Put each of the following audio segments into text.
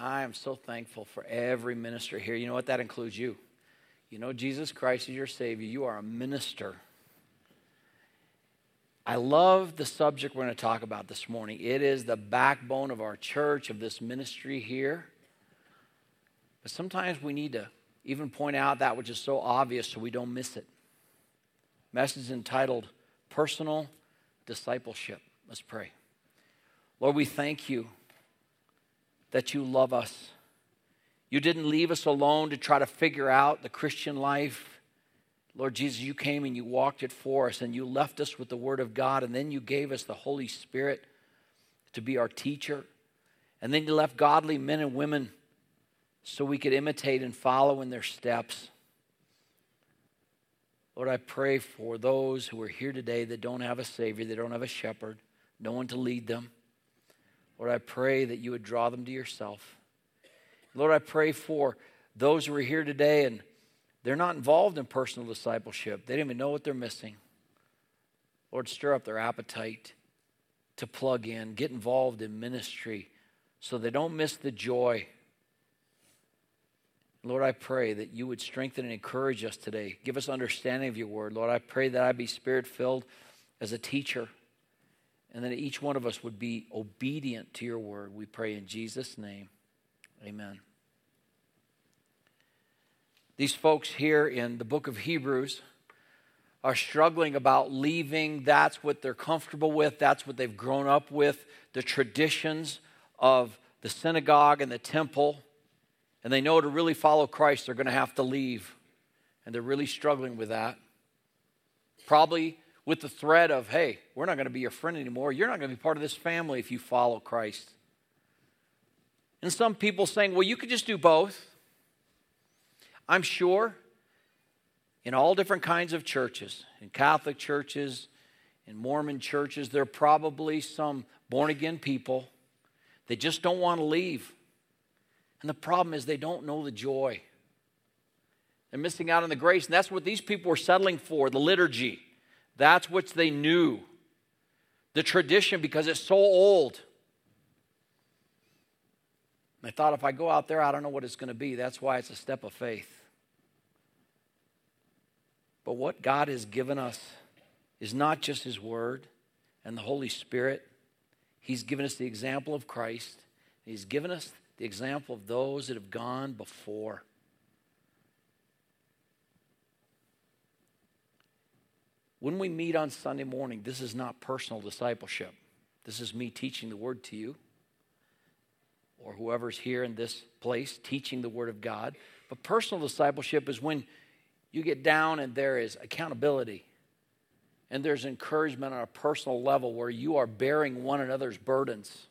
I am so thankful for every minister here. You know what? That includes you. You know, Jesus Christ is your Savior. You are a minister. I love the subject we're going to talk about this morning. It is the backbone of our church, of this ministry here. But sometimes we need to even point out that which is so obvious so we don't miss it. Message entitled Personal Discipleship. Let's pray. Lord, we thank you that you love us. You didn't leave us alone to try to figure out the Christian life. Lord Jesus, you came and you walked it for us, and you left us with the Word of God, and then you gave us the Holy Spirit to be our teacher. And then you left godly men and women so we could imitate and follow in their steps. Lord, I pray for those who are here today that don't have a Savior, they don't have a shepherd, no one to lead them. Lord, I pray that you would draw them to yourself. Lord, I pray for those who are here today and they're not involved in personal discipleship. They don't even know what they're missing. Lord, stir up their appetite to plug in, get involved in ministry so they don't miss the joy. Lord, I pray that you would strengthen and encourage us today. Give us understanding of your word. Lord, I pray that I be spirit filled as a teacher and that each one of us would be obedient to your word. We pray in Jesus' name. Amen. These folks here in the book of Hebrews are struggling about leaving. That's what they're comfortable with, that's what they've grown up with, the traditions of the synagogue and the temple. And they know to really follow Christ, they're going to have to leave. And they're really struggling with that. Probably with the threat of, hey, we're not going to be your friend anymore. You're not going to be part of this family if you follow Christ. And some people saying, well, you could just do both. I'm sure in all different kinds of churches, in Catholic churches, in Mormon churches, there are probably some born again people that just don't want to leave. And the problem is they don't know the joy. They're missing out on the grace. And that's what these people were settling for the liturgy. That's what they knew. The tradition, because it's so old. I thought if I go out there, I don't know what it's going to be. That's why it's a step of faith. But what God has given us is not just His Word and the Holy Spirit, He's given us the example of Christ, He's given us the example of those that have gone before. When we meet on Sunday morning, this is not personal discipleship. This is me teaching the word to you, or whoever's here in this place teaching the word of God. But personal discipleship is when you get down and there is accountability and there's encouragement on a personal level where you are bearing one another's burdens.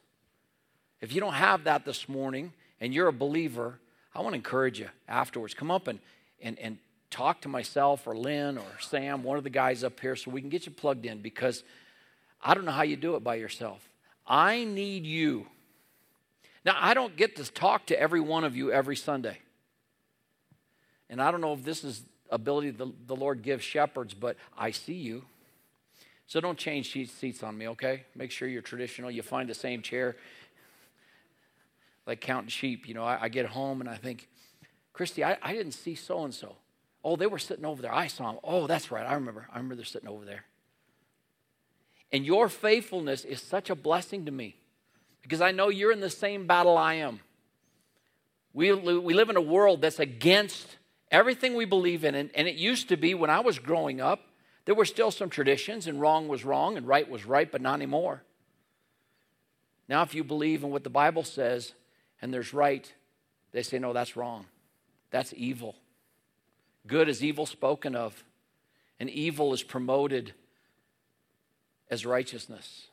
If you don't have that this morning and you're a believer, I want to encourage you afterwards. Come up and, and, and talk to myself or Lynn or Sam, one of the guys up here, so we can get you plugged in because I don't know how you do it by yourself. I need you. Now, I don't get to talk to every one of you every Sunday. And I don't know if this is ability the, the Lord gives shepherds, but I see you. So don't change seats on me, okay? Make sure you're traditional. You find the same chair. Like counting sheep, you know, I, I get home and I think, Christy, I, I didn't see so and so. Oh, they were sitting over there. I saw them. Oh, that's right. I remember. I remember they're sitting over there. And your faithfulness is such a blessing to me because I know you're in the same battle I am. We, we live in a world that's against everything we believe in. And, and it used to be when I was growing up, there were still some traditions, and wrong was wrong and right was right, but not anymore. Now, if you believe in what the Bible says and there's right, they say, no, that's wrong. That's evil. Good is evil spoken of, and evil is promoted as righteousness.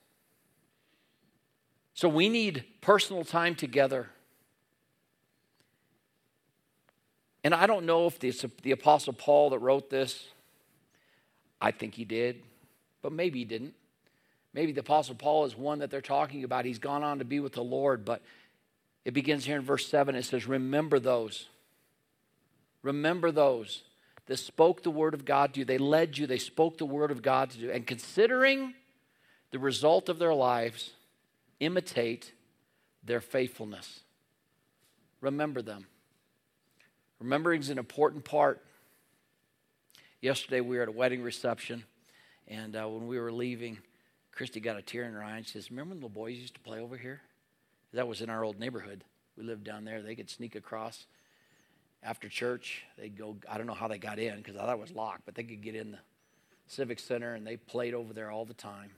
So we need personal time together. And I don't know if it's the Apostle Paul that wrote this. I think he did, but maybe he didn't. Maybe the Apostle Paul is one that they're talking about. He's gone on to be with the Lord, but it begins here in verse 7. It says, Remember those Remember those that spoke the word of God to you. They led you, they spoke the word of God to you. And considering the result of their lives, imitate their faithfulness. remember them. Remembering is an important part. Yesterday we were at a wedding reception, and uh, when we were leaving, Christy got a tear in her eye and she says, Remember when the boys used to play over here? That was in our old neighborhood. We lived down there. They could sneak across after church. They'd go, I don't know how they got in because I thought it was locked, but they could get in the Civic Center and they played over there all the time.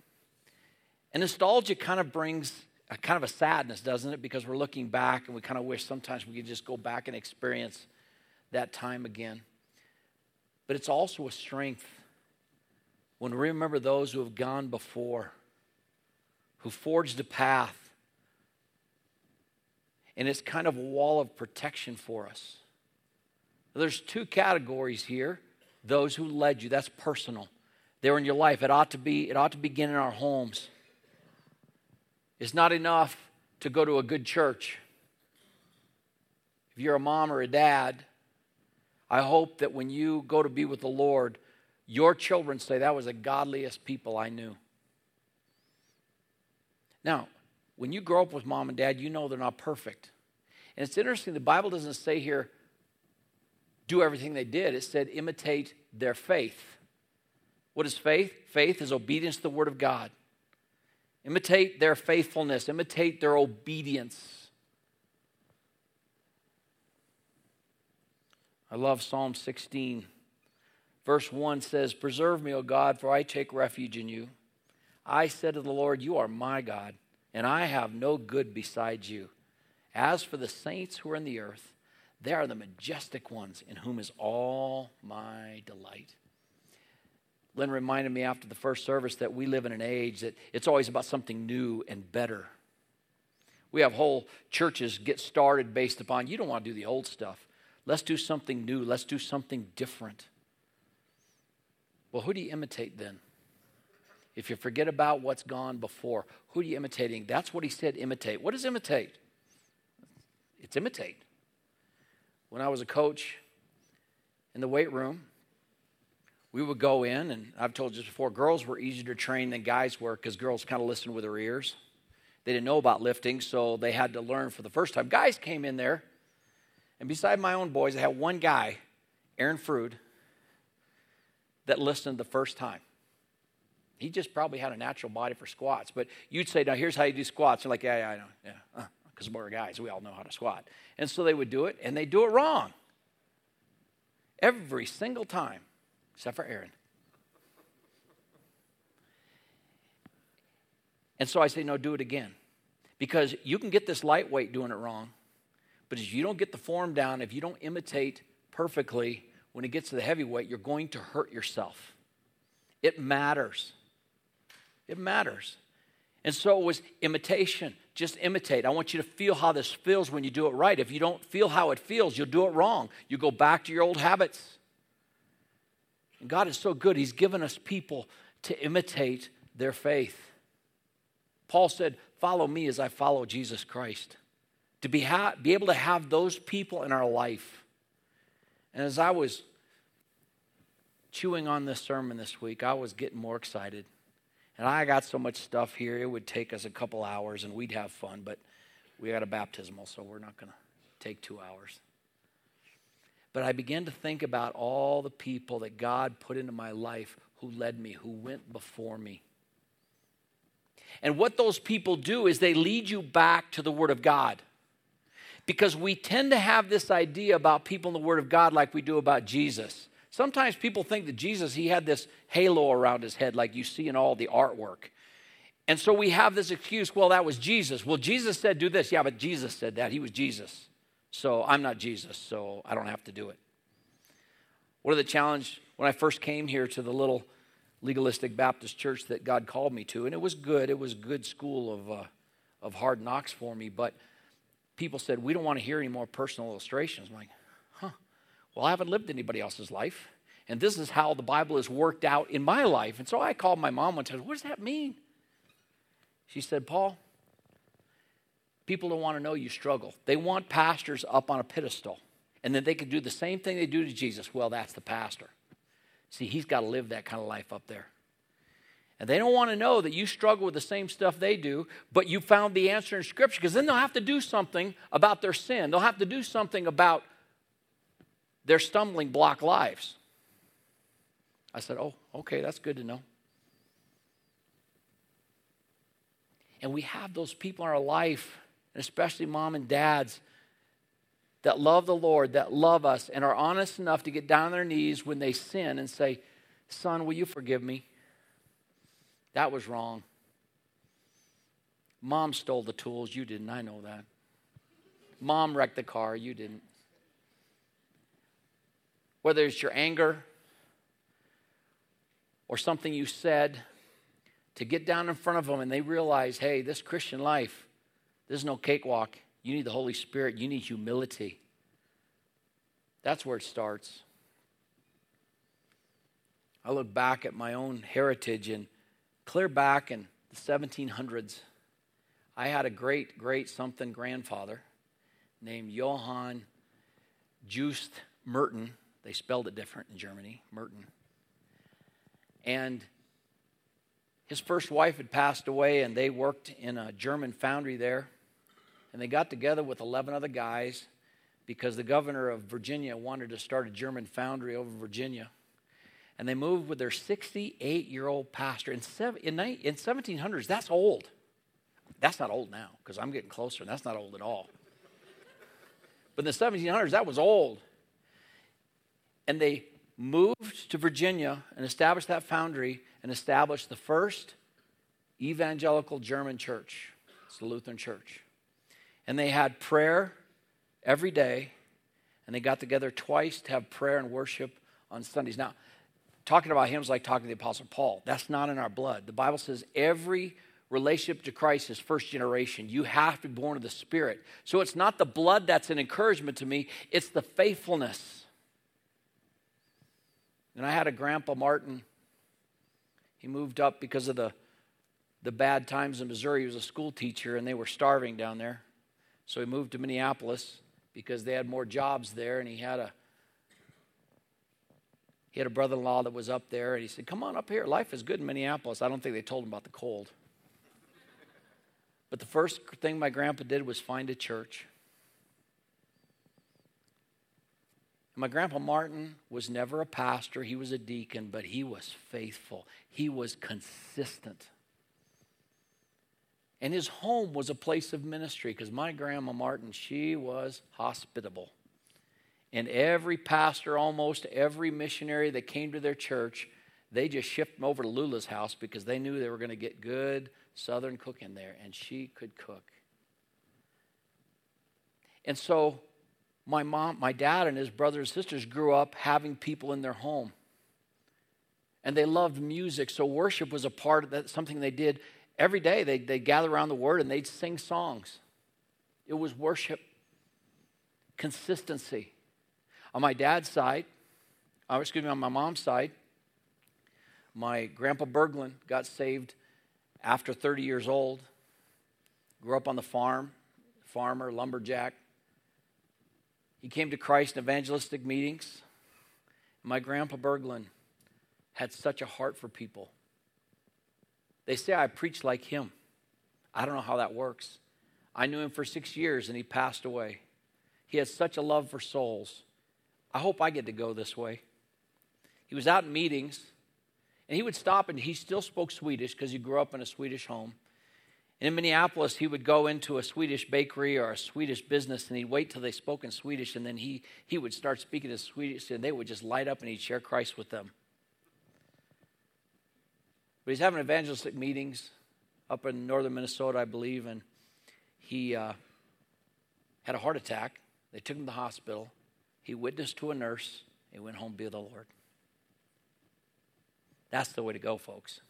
And nostalgia kind of brings a kind of a sadness, doesn't it? Because we're looking back and we kind of wish sometimes we could just go back and experience that time again. But it's also a strength when we remember those who have gone before, who forged a path. And it's kind of a wall of protection for us. There's two categories here those who led you, that's personal. They're in your life. It ought to be, it ought to begin in our homes. It's not enough to go to a good church. If you're a mom or a dad, I hope that when you go to be with the Lord, your children say, That was the godliest people I knew. Now, when you grow up with mom and dad, you know they're not perfect. And it's interesting, the Bible doesn't say here, do everything they did. It said, imitate their faith. What is faith? Faith is obedience to the Word of God. Imitate their faithfulness, imitate their obedience. I love Psalm 16. Verse 1 says, Preserve me, O God, for I take refuge in you. I said to the Lord, You are my God, and I have no good besides you. As for the saints who are in the earth, they are the majestic ones in whom is all my delight. Lynn reminded me after the first service that we live in an age that it's always about something new and better. We have whole churches get started based upon you don't want to do the old stuff. Let's do something new. Let's do something different. Well, who do you imitate then? If you forget about what's gone before, who are you imitating? That's what he said imitate. What is imitate? It's imitate. When I was a coach in the weight room, we would go in, and I've told you before, girls were easier to train than guys were because girls kind of listened with their ears. They didn't know about lifting, so they had to learn for the first time. Guys came in there, and beside my own boys, I had one guy, Aaron Frood, that listened the first time. He just probably had a natural body for squats, but you'd say, Now, here's how you do squats. And like, Yeah, yeah, I know. Yeah. Uh. Because we're guys, we all know how to squat. And so they would do it, and they do it wrong. Every single time except for Aaron. And so I say, no, do it again. Because you can get this lightweight doing it wrong, but if you don't get the form down, if you don't imitate perfectly when it gets to the heavyweight, you're going to hurt yourself. It matters. It matters. And so it was imitation. Just imitate. I want you to feel how this feels when you do it right. If you don't feel how it feels, you'll do it wrong. You go back to your old habits. And God is so good, He's given us people to imitate their faith. Paul said, Follow me as I follow Jesus Christ. To be, ha- be able to have those people in our life. And as I was chewing on this sermon this week, I was getting more excited. And I got so much stuff here, it would take us a couple hours and we'd have fun, but we got a baptismal, so we're not going to take two hours. But I began to think about all the people that God put into my life who led me, who went before me. And what those people do is they lead you back to the Word of God. Because we tend to have this idea about people in the Word of God like we do about Jesus. Sometimes people think that Jesus, he had this halo around his head like you see in all the artwork. And so we have this excuse, well, that was Jesus. Well, Jesus said, do this. Yeah, but Jesus said that. He was Jesus. So I'm not Jesus, so I don't have to do it. What are the challenge when I first came here to the little legalistic Baptist church that God called me to? And it was good. It was a good school of, uh, of hard knocks for me. But people said, We don't want to hear any more personal illustrations. I'm like. Well, I haven't lived anybody else's life. And this is how the Bible has worked out in my life. And so I called my mom one time. What does that mean? She said, Paul, people don't want to know you struggle. They want pastors up on a pedestal. And then they can do the same thing they do to Jesus. Well, that's the pastor. See, he's got to live that kind of life up there. And they don't want to know that you struggle with the same stuff they do, but you found the answer in Scripture because then they'll have to do something about their sin. They'll have to do something about their stumbling block lives. I said, Oh, okay, that's good to know. And we have those people in our life, and especially mom and dads, that love the Lord, that love us, and are honest enough to get down on their knees when they sin and say, Son, will you forgive me? That was wrong. Mom stole the tools. You didn't. I know that. Mom wrecked the car. You didn't. Whether it's your anger or something you said, to get down in front of them and they realize, hey, this Christian life, there's no cakewalk. You need the Holy Spirit, you need humility. That's where it starts. I look back at my own heritage and clear back in the 1700s, I had a great, great something grandfather named Johann Just Merton. They spelled it different in Germany, Merton. And his first wife had passed away, and they worked in a German foundry there. And they got together with 11 other guys because the governor of Virginia wanted to start a German foundry over Virginia. And they moved with their 68 year old pastor. In, seven, in, in 1700s, that's old. That's not old now because I'm getting closer, and that's not old at all. But in the 1700s, that was old. And they moved to Virginia and established that foundry and established the first evangelical German church. It's the Lutheran Church. And they had prayer every day, and they got together twice to have prayer and worship on Sundays. Now, talking about hymns like talking to the Apostle Paul, that's not in our blood. The Bible says every relationship to Christ is first generation. You have to be born of the Spirit. So it's not the blood that's an encouragement to me, it's the faithfulness. And I had a grandpa Martin. He moved up because of the, the bad times in Missouri. He was a school teacher and they were starving down there. So he moved to Minneapolis because they had more jobs there and he had a he had a brother-in-law that was up there and he said, Come on up here. Life is good in Minneapolis. I don't think they told him about the cold. But the first thing my grandpa did was find a church. My grandpa Martin was never a pastor, he was a deacon, but he was faithful. He was consistent. And his home was a place of ministry because my grandma Martin, she was hospitable. And every pastor, almost every missionary that came to their church, they just shipped them over to Lula's house because they knew they were going to get good southern cooking there, and she could cook. And so my mom, my dad, and his brothers and sisters grew up having people in their home. And they loved music, so worship was a part of that, something they did every day. They'd, they'd gather around the word and they'd sing songs. It was worship, consistency. On my dad's side, uh, excuse me, on my mom's side, my grandpa Berglund got saved after 30 years old. Grew up on the farm, farmer, lumberjack. He came to Christ in evangelistic meetings. My grandpa Berglund had such a heart for people. They say I preach like him. I don't know how that works. I knew him for six years and he passed away. He had such a love for souls. I hope I get to go this way. He was out in meetings and he would stop and he still spoke Swedish because he grew up in a Swedish home. In Minneapolis, he would go into a Swedish bakery or a Swedish business and he'd wait till they spoke in Swedish and then he, he would start speaking in Swedish and they would just light up and he'd share Christ with them. But he's having evangelistic meetings up in northern Minnesota, I believe, and he uh, had a heart attack. They took him to the hospital. He witnessed to a nurse. He went home to be with the Lord. That's the way to go, folks.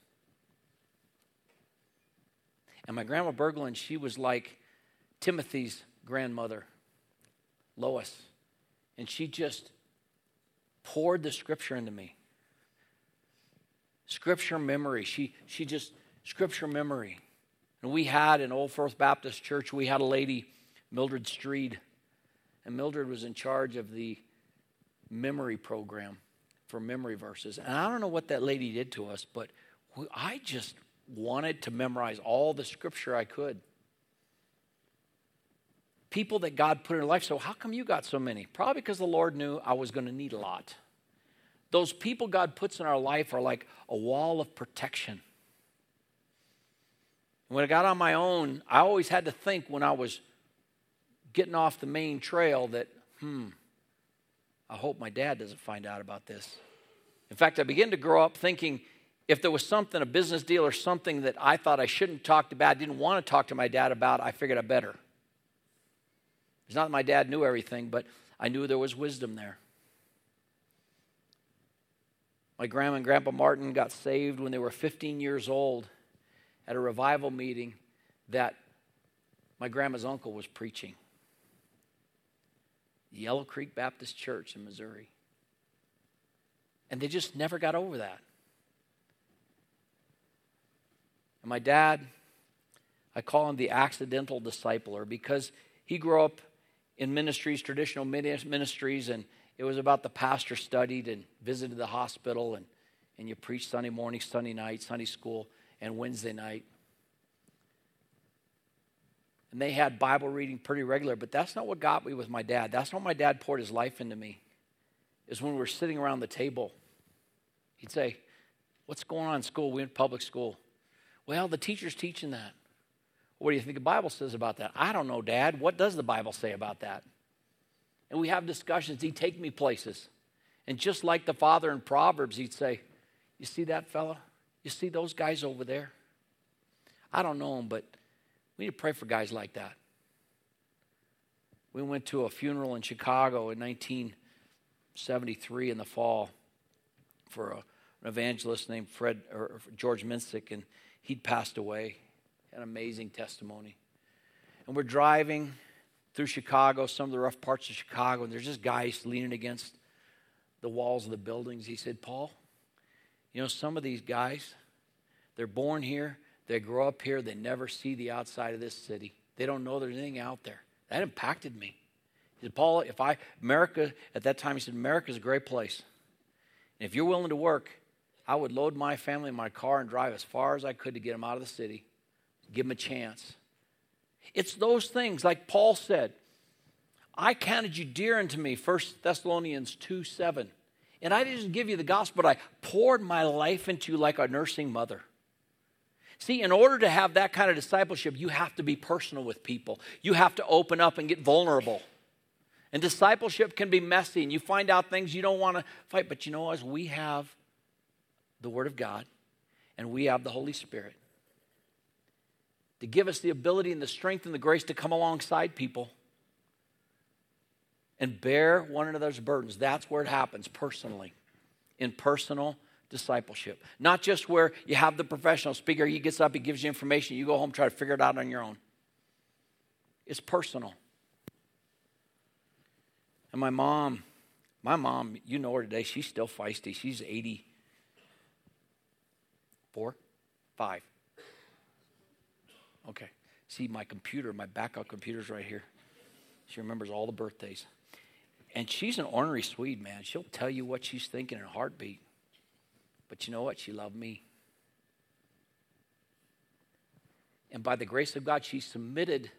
And my grandma Berglund, she was like Timothy's grandmother, Lois. And she just poured the scripture into me. Scripture memory. She, she just, scripture memory. And we had in Old First Baptist Church, we had a lady, Mildred Streed. And Mildred was in charge of the memory program for memory verses. And I don't know what that lady did to us, but I just wanted to memorize all the scripture I could. People that God put in life. So, how come you got so many? Probably because the Lord knew I was going to need a lot. Those people God puts in our life are like a wall of protection. When I got on my own, I always had to think when I was getting off the main trail that, hmm, I hope my dad doesn't find out about this. In fact, I began to grow up thinking if there was something, a business deal or something that I thought I shouldn't talk about, didn't want to talk to my dad about, I figured I better. It's not that my dad knew everything, but I knew there was wisdom there. My grandma and grandpa Martin got saved when they were 15 years old at a revival meeting that my grandma's uncle was preaching. Yellow Creek Baptist Church in Missouri. And they just never got over that. And my dad, I call him the accidental discipler because he grew up in ministries, traditional ministries, and it was about the pastor studied and visited the hospital and, and you preached Sunday morning, Sunday night, Sunday school, and Wednesday night. And they had Bible reading pretty regular, but that's not what got me with my dad. That's not my dad poured his life into me. Is when we were sitting around the table, he'd say, What's going on in school? We went to public school. Well, the teacher's teaching that. What do you think the Bible says about that? I don't know, Dad. What does the Bible say about that? And we have discussions. He'd take me places. And just like the father in Proverbs, he'd say, You see that fella? You see those guys over there? I don't know them, but we need to pray for guys like that. We went to a funeral in Chicago in 1973 in the fall for a, an evangelist named Fred or George Minsick, and He'd passed away. An amazing testimony. And we're driving through Chicago, some of the rough parts of Chicago, and there's just guys leaning against the walls of the buildings. He said, Paul, you know, some of these guys, they're born here, they grow up here, they never see the outside of this city. They don't know there's anything out there. That impacted me. He said, Paul, if I, America, at that time, he said, America's a great place. And if you're willing to work, I would load my family in my car and drive as far as I could to get them out of the city, give them a chance. It's those things, like Paul said, I counted you dear unto me, 1 Thessalonians 2 7. And I didn't give you the gospel, but I poured my life into you like a nursing mother. See, in order to have that kind of discipleship, you have to be personal with people. You have to open up and get vulnerable. And discipleship can be messy, and you find out things you don't want to fight. But you know, as we have the Word of God, and we have the Holy Spirit to give us the ability and the strength and the grace to come alongside people and bear one another's burdens. That's where it happens personally, in personal discipleship. Not just where you have the professional speaker, he gets up, he gives you information, you go home, try to figure it out on your own. It's personal. And my mom, my mom, you know her today, she's still feisty. She's 80, Four? Five. Okay. See, my computer, my backup computer's right here. She remembers all the birthdays. And she's an ornery Swede, man. She'll tell you what she's thinking in a heartbeat. But you know what? She loved me. And by the grace of God, she submitted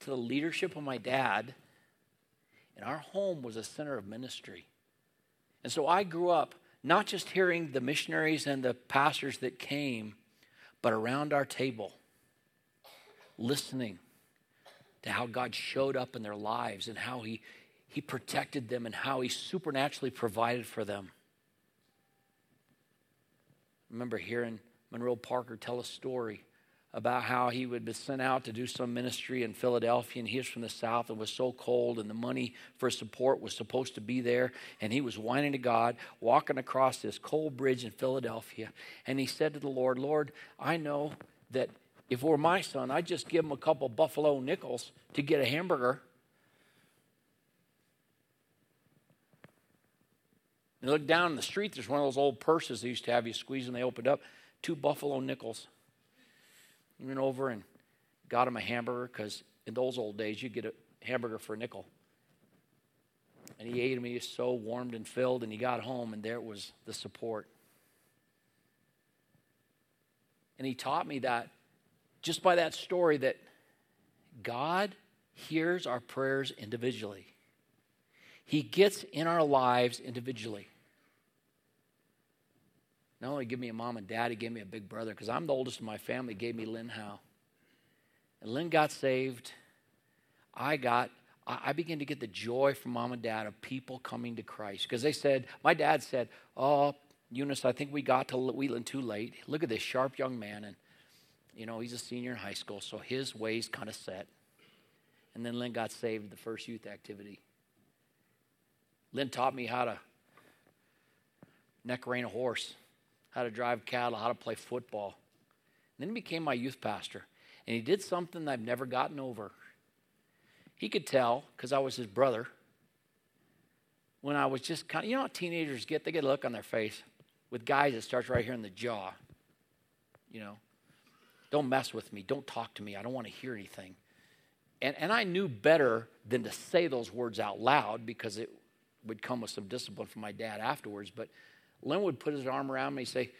to the leadership of my dad. And our home was a center of ministry. And so I grew up not just hearing the missionaries and the pastors that came, but around our table, listening to how God showed up in their lives and how He, he protected them and how He supernaturally provided for them. I remember hearing Monroe Parker tell a story about how he would be sent out to do some ministry in Philadelphia, and he was from the South and was so cold, and the money for support was supposed to be there. And he was whining to God, walking across this cold bridge in Philadelphia. And he said to the Lord, Lord, I know that if it were my son, I'd just give him a couple buffalo nickels to get a hamburger. And look down in the street, there's one of those old purses they used to have you squeeze, and they opened up two buffalo nickels. He went over and got him a hamburger because in those old days you'd get a hamburger for a nickel. And he ate him. He was so warmed and filled, and he got home, and there was the support. And he taught me that just by that story that God hears our prayers individually. He gets in our lives individually. Not only give me a mom and dad, he gave me a big brother because I'm the oldest in my family. Gave me Lynn Howe. And Lynn got saved. I got, I began to get the joy from mom and dad of people coming to Christ because they said, my dad said, Oh, Eunice, I think we got to Wheatland too late. Look at this sharp young man. And, you know, he's a senior in high school, so his ways kind of set. And then Lynn got saved the first youth activity. Lynn taught me how to neck rein a horse, how to drive cattle, how to play football. And then he became my youth pastor. And he did something I've never gotten over. He could tell, because I was his brother, when I was just kind of, you know how teenagers get? They get a look on their face with guys that starts right here in the jaw. You know, don't mess with me. Don't talk to me. I don't want to hear anything. And, and I knew better than to say those words out loud because it would come with some discipline from my dad afterwards. But Lynn would put his arm around me and say,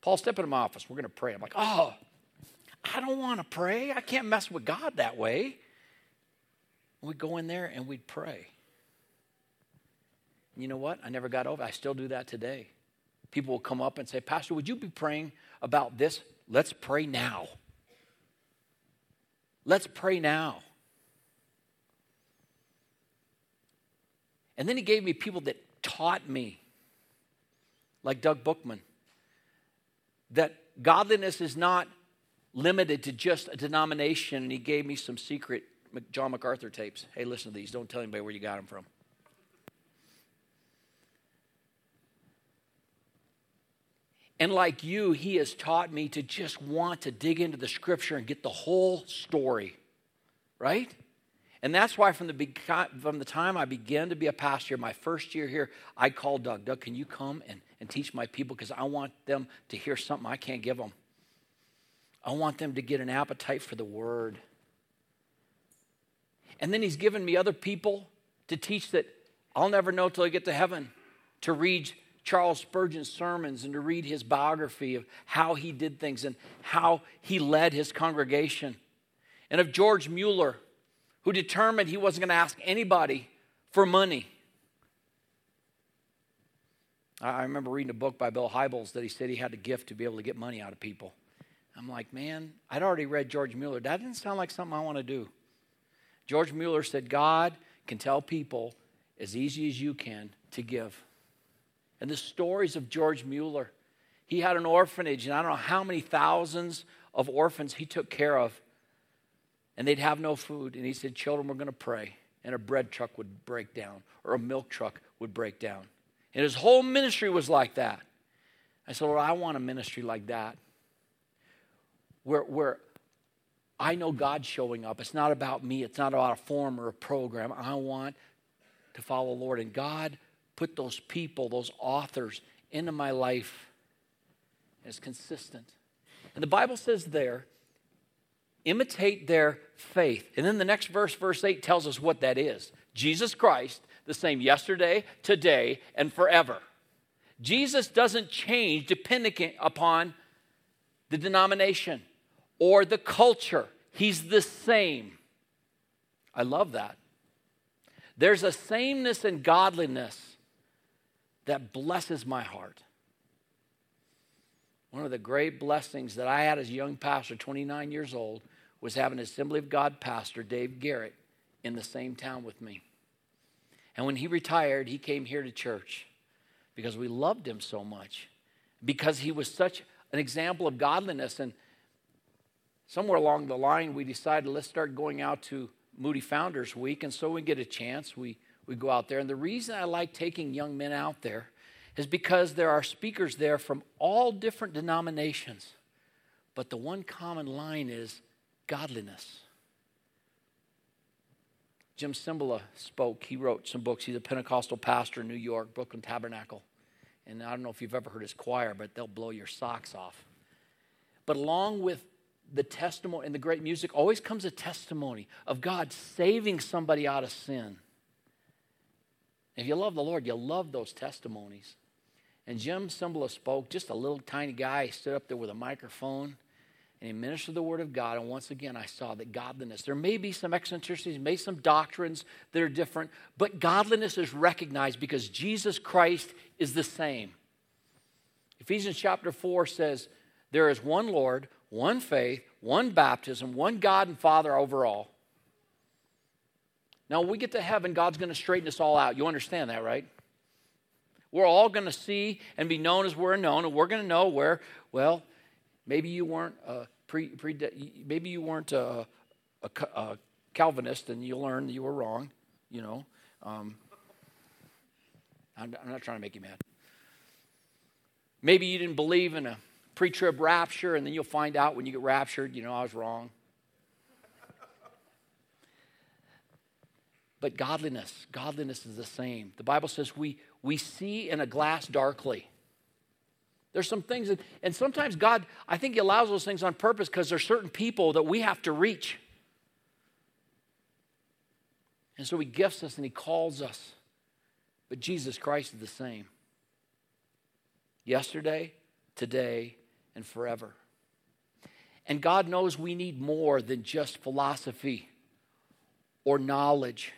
Paul, step into my office. We're going to pray. I'm like, oh, I don't want to pray. I can't mess with God that way. We'd go in there and we'd pray. And you know what? I never got over it. I still do that today. People will come up and say, Pastor, would you be praying about this? Let's pray now. Let's pray now. And then he gave me people that taught me, like Doug Bookman, that godliness is not limited to just a denomination. And he gave me some secret John MacArthur tapes. Hey, listen to these. Don't tell anybody where you got them from. And like you, he has taught me to just want to dig into the scripture and get the whole story, right? And that's why from the, from the time I began to be a pastor, my first year here, I called Doug. Doug, can you come and, and teach my people? Because I want them to hear something I can't give them. I want them to get an appetite for the word. And then he's given me other people to teach that I'll never know till I get to heaven to read Charles Spurgeon's sermons and to read his biography of how he did things and how he led his congregation. And of George Mueller, who determined he wasn't going to ask anybody for money. I remember reading a book by Bill Hybels that he said he had a gift to be able to get money out of people. I'm like, man, I'd already read George Mueller. That didn't sound like something I want to do. George Mueller said, God can tell people as easy as you can to give and the stories of George Mueller. He had an orphanage, and I don't know how many thousands of orphans he took care of. And they'd have no food. And he said, Children, we're going to pray. And a bread truck would break down, or a milk truck would break down. And his whole ministry was like that. I said, Lord, I want a ministry like that. Where, where I know God's showing up. It's not about me, it's not about a form or a program. I want to follow the Lord. And God put those people, those authors into my life as consistent. And the Bible says there, imitate their faith. And then the next verse, verse 8, tells us what that is Jesus Christ, the same yesterday, today, and forever. Jesus doesn't change depending upon the denomination or the culture, He's the same. I love that. There's a sameness and godliness that blesses my heart. One of the great blessings that I had as a young pastor, 29 years old, was having Assembly of God pastor Dave Garrett in the same town with me. And when he retired, he came here to church because we loved him so much, because he was such an example of godliness. And somewhere along the line, we decided let's start going out to Moody Founders Week. And so we get a chance. We we go out there. And the reason I like taking young men out there is because there are speakers there from all different denominations. But the one common line is godliness. Jim Cymbala spoke. He wrote some books. He's a Pentecostal pastor in New York, Brooklyn Tabernacle. And I don't know if you've ever heard his choir, but they'll blow your socks off. But along with the testimony and the great music, always comes a testimony of God saving somebody out of sin if you love the Lord, you love those testimonies. And Jim Cymbala spoke, just a little tiny guy. He stood up there with a microphone and he ministered the word of God. And once again, I saw that godliness, there may be some eccentricities, may some doctrines that are different, but godliness is recognized because Jesus Christ is the same. Ephesians chapter 4 says, There is one Lord, one faith, one baptism, one God and Father over all. Now, when we get to heaven, God's going to straighten us all out. You understand that, right? We're all going to see and be known as we're known, and we're going to know where, well, maybe you weren't a pre, pre maybe you weren't a, a, a, Calvinist, and you learn you were wrong. You know, um, I'm, I'm not trying to make you mad. Maybe you didn't believe in a pre-trib rapture, and then you'll find out when you get raptured. You know, I was wrong. But godliness, godliness is the same. The Bible says we, we see in a glass darkly. There's some things, that, and sometimes God, I think He allows those things on purpose because there's certain people that we have to reach. And so He gifts us and He calls us. But Jesus Christ is the same yesterday, today, and forever. And God knows we need more than just philosophy or knowledge.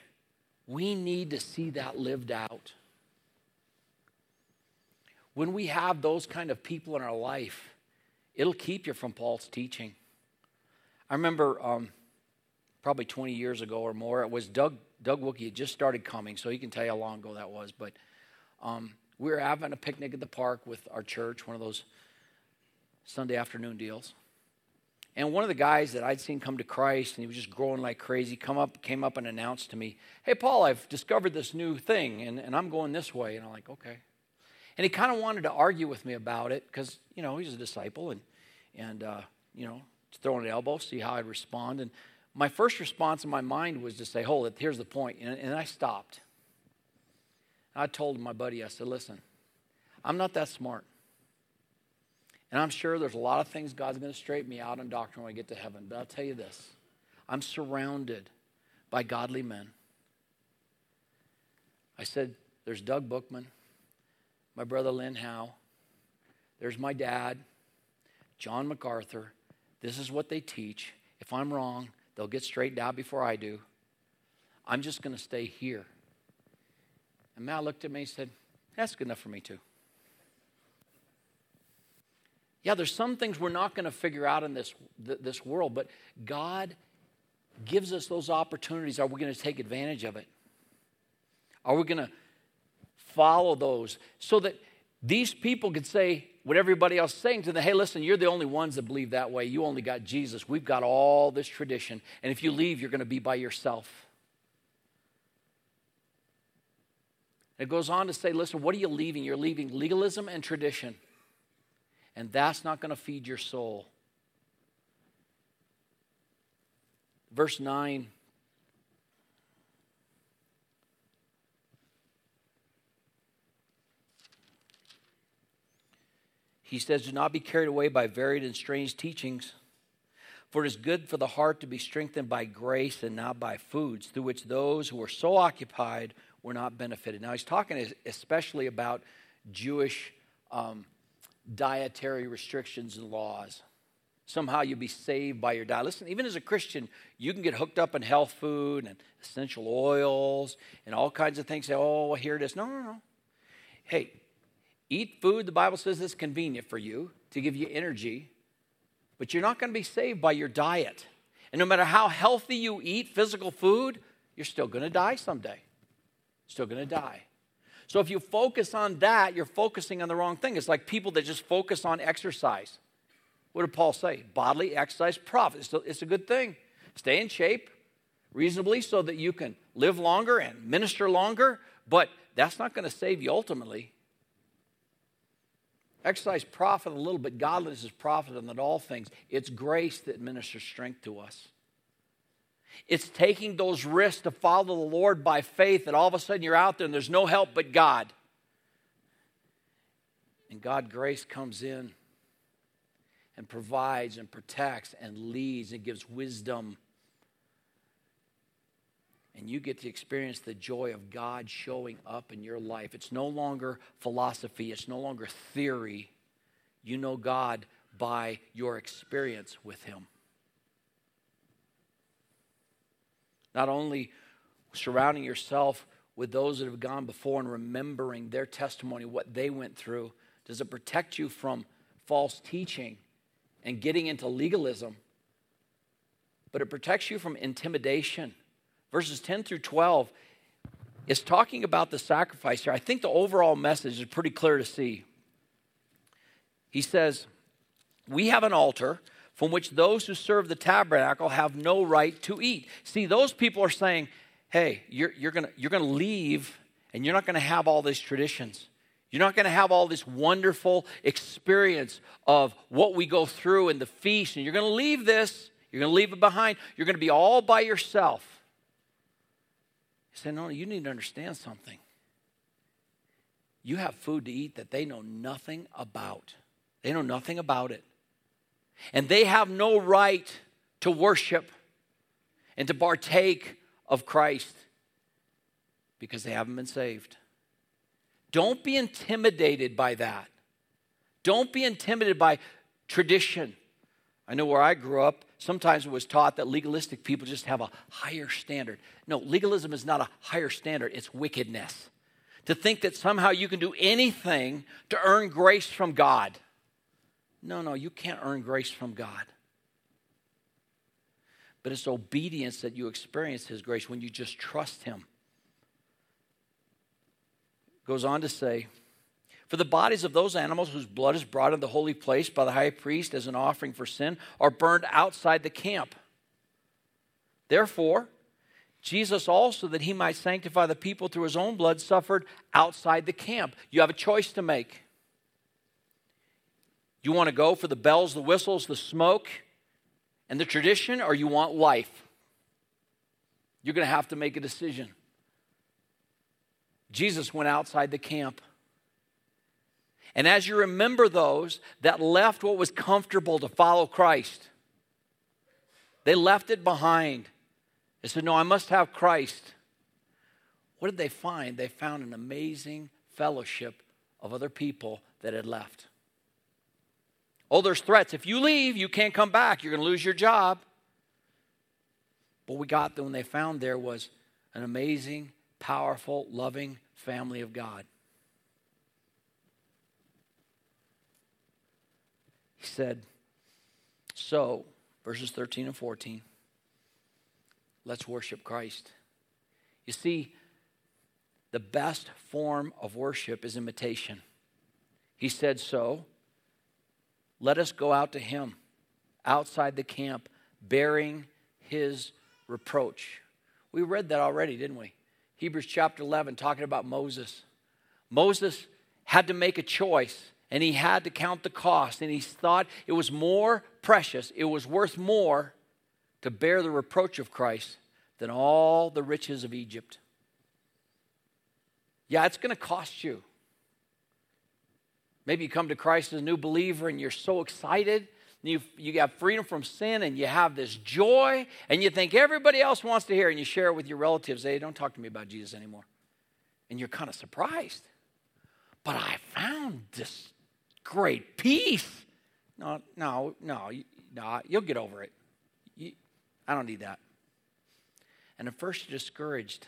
We need to see that lived out. When we have those kind of people in our life, it'll keep you from Paul's teaching. I remember um, probably 20 years ago or more, it was Doug, Doug Wookie had just started coming, so he can tell you how long ago that was. But um, we were having a picnic at the park with our church, one of those Sunday afternoon deals. And one of the guys that I'd seen come to Christ and he was just growing like crazy come up, came up and announced to me, Hey, Paul, I've discovered this new thing and, and I'm going this way. And I'm like, Okay. And he kind of wanted to argue with me about it because, you know, he's a disciple and, and uh, you know, throwing an elbow, see how I'd respond. And my first response in my mind was to say, Hold it, here's the point. And, and I stopped. I told my buddy, I said, Listen, I'm not that smart. And I'm sure there's a lot of things God's going to straighten me out in doctrine when I get to heaven. But I'll tell you this I'm surrounded by godly men. I said, There's Doug Bookman, my brother Lynn Howe, there's my dad, John MacArthur. This is what they teach. If I'm wrong, they'll get straightened out before I do. I'm just going to stay here. And Matt looked at me and said, That's good enough for me, too. Yeah, there's some things we're not going to figure out in this, this world, but God gives us those opportunities. Are we going to take advantage of it? Are we going to follow those so that these people could say what everybody else is saying to them hey, listen, you're the only ones that believe that way. You only got Jesus. We've got all this tradition. And if you leave, you're going to be by yourself. It goes on to say, listen, what are you leaving? You're leaving legalism and tradition and that's not going to feed your soul. Verse 9. He says, Do not be carried away by varied and strange teachings, for it is good for the heart to be strengthened by grace and not by foods, through which those who were so occupied were not benefited. Now, he's talking especially about Jewish um, dietary restrictions and laws. Somehow you'll be saved by your diet. Listen, even as a Christian, you can get hooked up in health food and essential oils and all kinds of things. Say, oh, well, here it is. No, no, no. Hey, eat food, the Bible says it's convenient for you to give you energy, but you're not going to be saved by your diet. And no matter how healthy you eat physical food, you're still going to die someday. Still going to die. So if you focus on that, you're focusing on the wrong thing. It's like people that just focus on exercise. What did Paul say? Bodily exercise profit. It's a good thing. Stay in shape reasonably so that you can live longer and minister longer, but that's not going to save you ultimately. Exercise profit a little, but godliness is profit and in all things. It's grace that ministers strength to us. It's taking those risks to follow the Lord by faith that all of a sudden you're out there and there's no help but God. And God grace comes in and provides and protects and leads and gives wisdom. And you get to experience the joy of God showing up in your life. It's no longer philosophy, it's no longer theory. You know God by your experience with Him. Not only surrounding yourself with those that have gone before and remembering their testimony, what they went through, does it protect you from false teaching and getting into legalism? But it protects you from intimidation. Verses 10 through 12 is talking about the sacrifice here. I think the overall message is pretty clear to see. He says, We have an altar from which those who serve the tabernacle have no right to eat. See, those people are saying, Hey, you're, you're going you're going to leave and you're not going to have all these traditions. You're not going to have all this wonderful experience of what we go through in the feast, and you're going to leave this. You're going to leave it behind. You're going to be all by yourself. He said, No, you need to understand something. You have food to eat that they know nothing about. They know nothing about it. And they have no right to worship and to partake of Christ because they haven't been saved. Don't be intimidated by that. Don't be intimidated by tradition. I know where I grew up, sometimes it was taught that legalistic people just have a higher standard. No, legalism is not a higher standard, it's wickedness. To think that somehow you can do anything to earn grace from God. No, no, you can't earn grace from God. But it's obedience that you experience His grace when you just trust Him. Goes on to say, for the bodies of those animals whose blood is brought into the holy place by the high priest as an offering for sin are burned outside the camp. Therefore, Jesus also, that he might sanctify the people through his own blood, suffered outside the camp. You have a choice to make. You want to go for the bells, the whistles, the smoke, and the tradition, or you want life? You're going to have to make a decision. Jesus went outside the camp. And as you remember those that left what was comfortable to follow Christ, they left it behind. They said, No, I must have Christ. What did they find? They found an amazing fellowship of other people that had left. Oh, there's threats. If you leave, you can't come back. You're going to lose your job. But we got when they found there was an amazing, powerful, loving family of God. Said, So, verses 13 and 14, let's worship Christ. You see, the best form of worship is imitation. He said, So, let us go out to him outside the camp, bearing his reproach. We read that already, didn't we? Hebrews chapter 11, talking about Moses. Moses had to make a choice and he had to count the cost, and he thought it was more precious, it was worth more to bear the reproach of Christ than all the riches of Egypt. Yeah, it's going to cost you. Maybe you come to Christ as a new believer and you're so excited. You, you have freedom from sin and you have this joy, and you think everybody else wants to hear, and you share it with your relatives. Hey, don't talk to me about Jesus anymore. And you're kind of surprised. But I found this great peace. No, no, no, no, you'll get over it. You, I don't need that. And at first you're discouraged,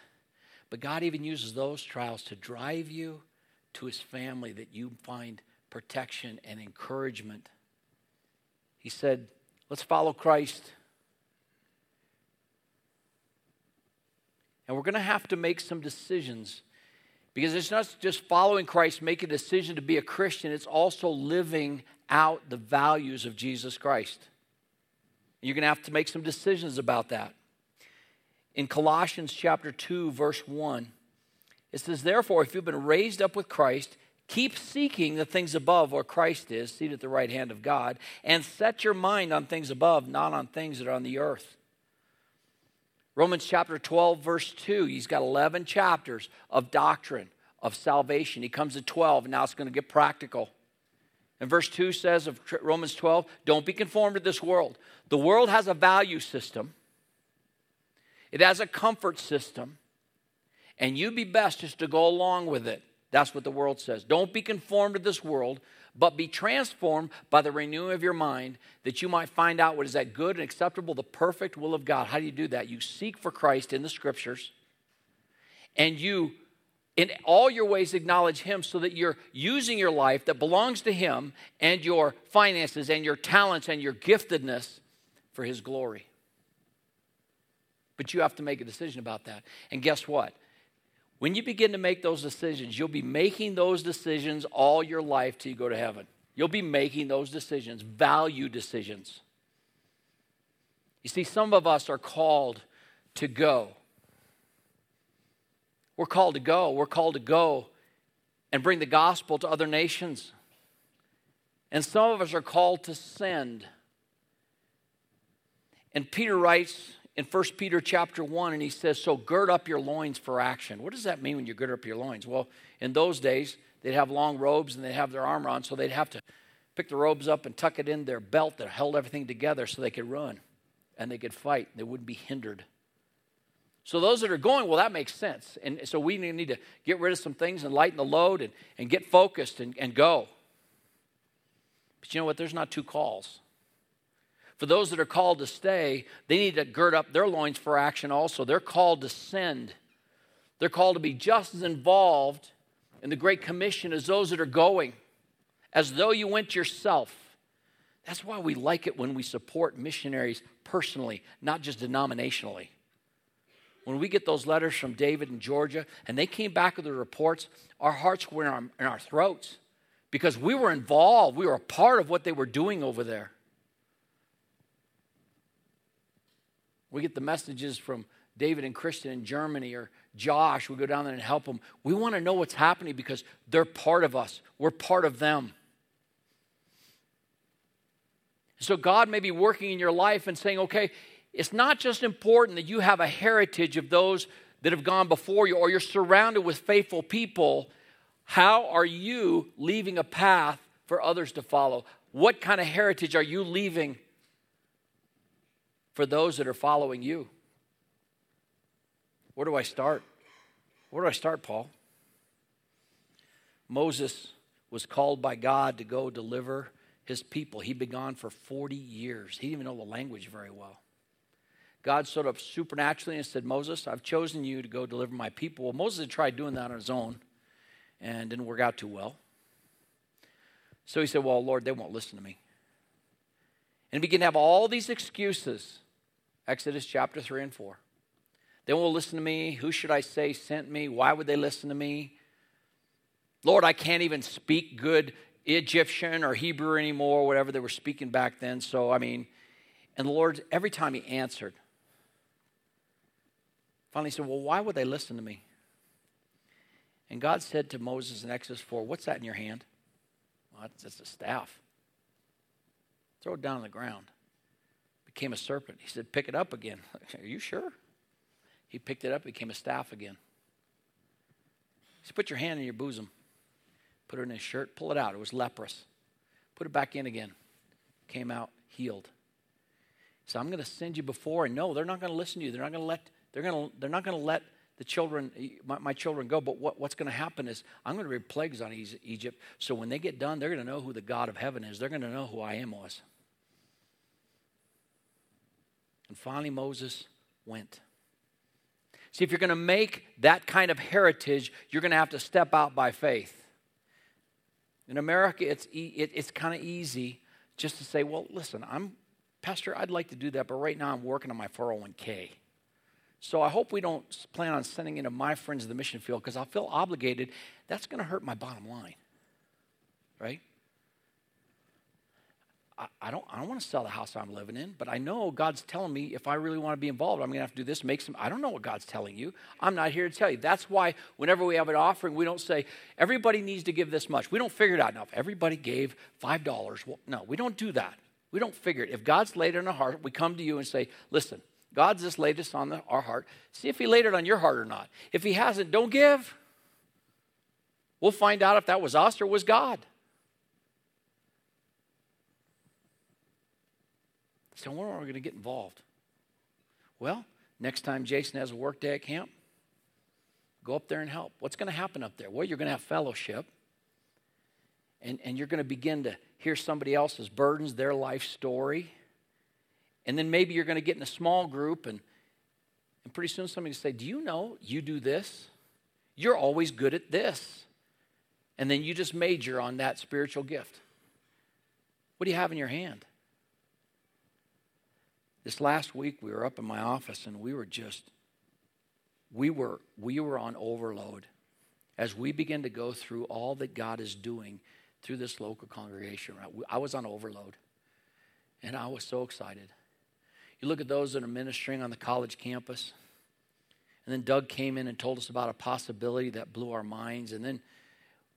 but God even uses those trials to drive you to his family that you find protection and encouragement. He said, Let's follow Christ. And we're going to have to make some decisions because it's not just following Christ, making a decision to be a Christian, it's also living out the values of Jesus Christ. You're going to have to make some decisions about that. In Colossians chapter 2 verse 1, it says therefore if you've been raised up with Christ, keep seeking the things above where Christ is, seated at the right hand of God, and set your mind on things above, not on things that are on the earth. Romans chapter 12, verse 2, he's got 11 chapters of doctrine, of salvation. He comes to 12, and now it's going to get practical. And verse 2 says of Romans 12, don't be conformed to this world. The world has a value system, it has a comfort system, and you'd be best just to go along with it. That's what the world says. Don't be conformed to this world, but be transformed by the renewing of your mind that you might find out what is that good and acceptable, the perfect will of God. How do you do that? You seek for Christ in the scriptures and you in all your ways acknowledge him so that you're using your life that belongs to him and your finances and your talents and your giftedness for his glory. But you have to make a decision about that. And guess what? When you begin to make those decisions, you'll be making those decisions all your life till you go to heaven. You'll be making those decisions, value decisions. You see, some of us are called to go. We're called to go. We're called to go and bring the gospel to other nations. And some of us are called to send. And Peter writes in 1 Peter chapter 1, and he says, So gird up your loins for action. What does that mean when you gird up your loins? Well, in those days, they'd have long robes and they'd have their armor on, so they'd have to pick the robes up and tuck it in their belt that held everything together so they could run and they could fight. They wouldn't be hindered. So those that are going, well, that makes sense. And so we need to get rid of some things and lighten the load and, and get focused and, and go. But you know what? There's not two calls. For those that are called to stay, they need to gird up their loins for action also. They're called to send. They're called to be just as involved in the Great Commission as those that are going, as though you went yourself. That's why we like it when we support missionaries personally, not just denominationally. When we get those letters from David in Georgia and they came back with the reports, our hearts were in our, in our throats because we were involved. We were a part of what they were doing over there. We get the messages from David and Christian in Germany or Josh. We go down there and help them. We want to know what's happening because they're part of us, we're part of them. So God may be working in your life and saying, okay, it's not just important that you have a heritage of those that have gone before you or you're surrounded with faithful people. How are you leaving a path for others to follow? What kind of heritage are you leaving for those that are following you. Where do I start? Where do I start, Paul? Moses was called by God to go deliver his people. He'd been gone for 40 years. He didn't even know the language very well. God showed up supernaturally and said, Moses, I've chosen you to go deliver my people. Well, Moses had tried doing that on his own and didn't work out too well. So he said, Well, Lord, they won't listen to me. And begin to have all these excuses. Exodus chapter 3 and 4. They won't listen to me. Who should I say sent me? Why would they listen to me? Lord, I can't even speak good Egyptian or Hebrew anymore, whatever they were speaking back then. So, I mean, and the Lord, every time He answered, finally said, Well, why would they listen to me? And God said to Moses in Exodus 4, What's that in your hand? Well, it's a staff. Throw it down on the ground. Became a serpent. He said, Pick it up again. Are you sure? He picked it up, became a staff again. He said, Put your hand in your bosom. Put it in his shirt, pull it out. It was leprous. Put it back in again. Came out healed. So I'm going to send you before, and no, they're not going to listen to you. They're not going to let. They're going to. They're not going to let the children, my, my children, go. But what, what's going to happen is I'm going to bring plagues on Egypt. So when they get done, they're going to know who the God of heaven is. They're going to know who I am was. And finally, Moses went. See, if you're going to make that kind of heritage, you're going to have to step out by faith. In America, it's, it, it's kind of easy just to say, well, listen, I'm, Pastor, I'd like to do that, but right now I'm working on my 401k. So I hope we don't plan on sending into my friends in the mission field because I'll feel obligated. That's going to hurt my bottom line, right? I, don't, I don't want to sell the house I'm living in, but I know God's telling me if I really want to be involved, I'm going to have to do this, make some. I don't know what God's telling you. I'm not here to tell you. That's why whenever we have an offering, we don't say, everybody needs to give this much. We don't figure it out. Now, if everybody gave $5, well, no, we don't do that. We don't figure it. If God's laid it on our heart, we come to you and say, listen, God's just laid this on the, our heart. See if He laid it on your heart or not. If He hasn't, don't give. We'll find out if that was us or was God. So, when are we going to get involved? Well, Next time Jason has a work day at camp, go up there and help. What's going to happen up there? Well, you're going to have fellowship, and, and you're going to begin to hear somebody else's burdens, their life story. And then maybe you're going to get in a small group, and, and pretty soon somebody will say, Do you know you do this? You're always good at this. And then you just major on that spiritual gift. What do you have in your hand? This last week, we were up in my office and we were just, we were, we were on overload as we begin to go through all that God is doing through this local congregation. I was on overload and I was so excited. You look at those that are ministering on the college campus, and then Doug came in and told us about a possibility that blew our minds, and then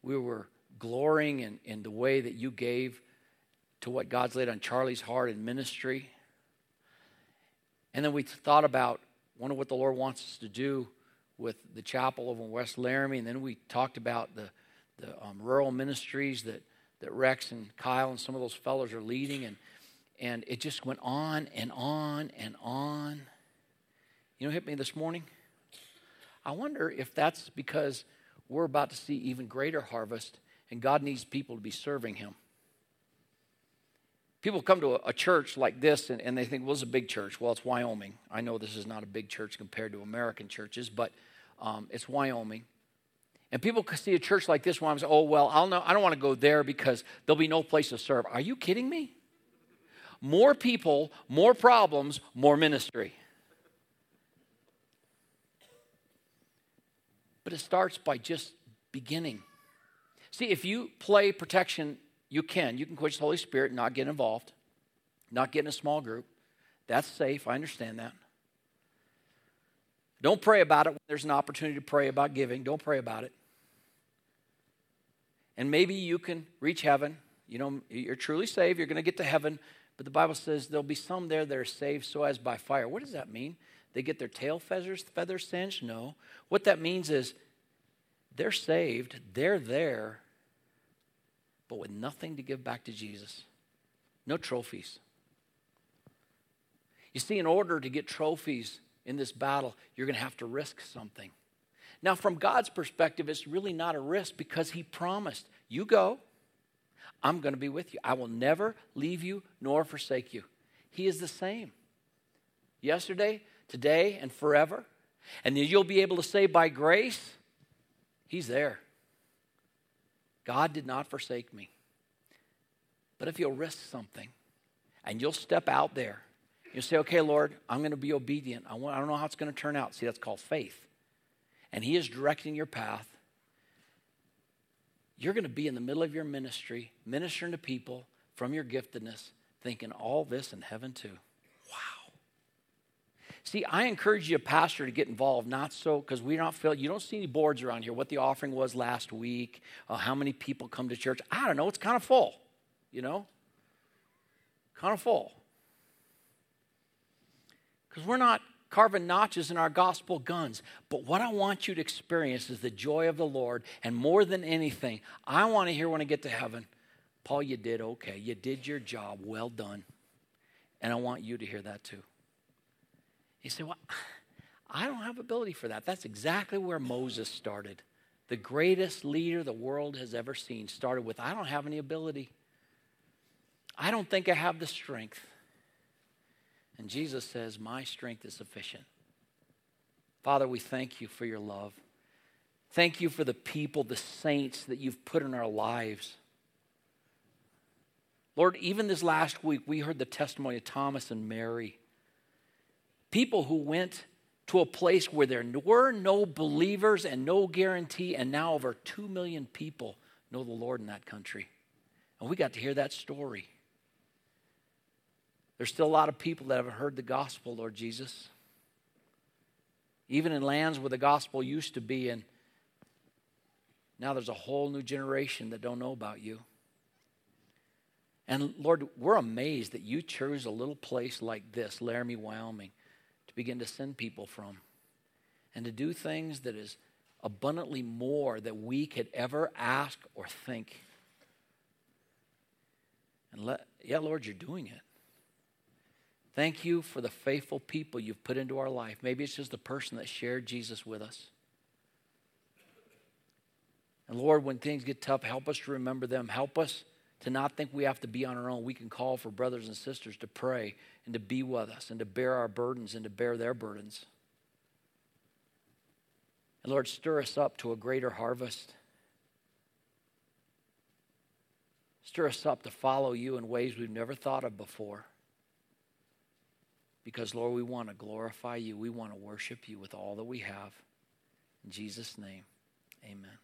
we were glorying in, in the way that you gave to what God's laid on Charlie's heart in ministry. And then we thought about wonder what the Lord wants us to do with the chapel over in West Laramie. And then we talked about the, the um, rural ministries that, that Rex and Kyle and some of those fellows are leading. And, and it just went on and on and on. You know, hit me this morning? I wonder if that's because we're about to see even greater harvest and God needs people to be serving Him. People come to a, a church like this and, and, they think, well, it's a big church. Well, it's Wyoming. I know this is not a big church compared to American churches, but um, it's Wyoming. And people see a church like this say, oh, well, I'll know, I don't want to go there because there'll be no place to serve. Are you kidding me? More people, more problems, more ministry. But it starts by just beginning. See, if you play protection you can. You can quench the Holy Spirit and not get involved, not get in a small group. That's safe. I understand that. Don't pray about it when there's an opportunity to pray about giving. Don't pray about it. And maybe you can reach heaven. You know, you're truly saved. You're going to get to heaven. But the Bible says there'll be some there that are saved so as by fire. What does that mean? They get their tail feathers, feathers singed? No. What that means is they're saved. They're there but with nothing to give back to Jesus. No trophies. You see, in order to get trophies in this battle, you're going to have to risk something. Now, from God's perspective, it's really not a risk because He promised, You go, I'm going to be with you. I will never leave you nor forsake you. He is the same yesterday, today, and forever. And you'll be able to say, by grace, He's there. God did not forsake me. But if you'll risk something and you'll step out there, you'll say, okay, Lord, I'm going to be obedient. I, want, I don't know how it's going to turn out. See, that's called faith. And He is directing your path. You're going to be in the middle of your ministry, ministering to people from your giftedness, thinking all this in heaven too. See, I encourage you, pastor, to get involved. Not so because we don't feel you don't see any boards around here. What the offering was last week, uh, how many people come to church. I don't know. It's kind of full, you know, kind of full. Because we're not carving notches in our gospel guns. But what I want you to experience is the joy of the Lord. And more than anything, I want to hear when I get to heaven, Paul, you did okay. You did your job. Well done. And I want you to hear that too. You say, well, I don't have ability for that. That's exactly where Moses started. The greatest leader the world has ever seen started with, I don't have any ability. I don't think I have the strength. And Jesus says, My strength is sufficient. Father, we thank you for your love. Thank you for the people, the saints that you've put in our lives. Lord, even this last week, we heard the testimony of Thomas and Mary people who went to a place where there were no believers and no guarantee, and now over 2 million people know the Lord in that country. And we got to hear that story. There's still a lot of people that haven't heard the gospel, Lord Jesus. Even in lands where the gospel used to be, and now there's a whole new generation that don't know about you. And Lord, we're amazed that you chose a little place like this, Laramie, Wyoming, to begin to send people from and to do things that is abundantly more that we could ever ask or think. And let, yeah, Lord, you're doing it. Thank you for the faithful people you've put into our life. Maybe it's just the person that shared Jesus with us. And Lord, when things get tough, help us to remember them. Help us to not think we have to be on our own. We can call for brothers and sisters to pray and to be with us and to bear our burdens and to bear their burdens. And Lord, stir us up to a greater harvest. Stir us up to follow you in ways we've never thought of before. Because, Lord, we want to glorify you. We want to worship you with all that we have. In Jesus' name, amen.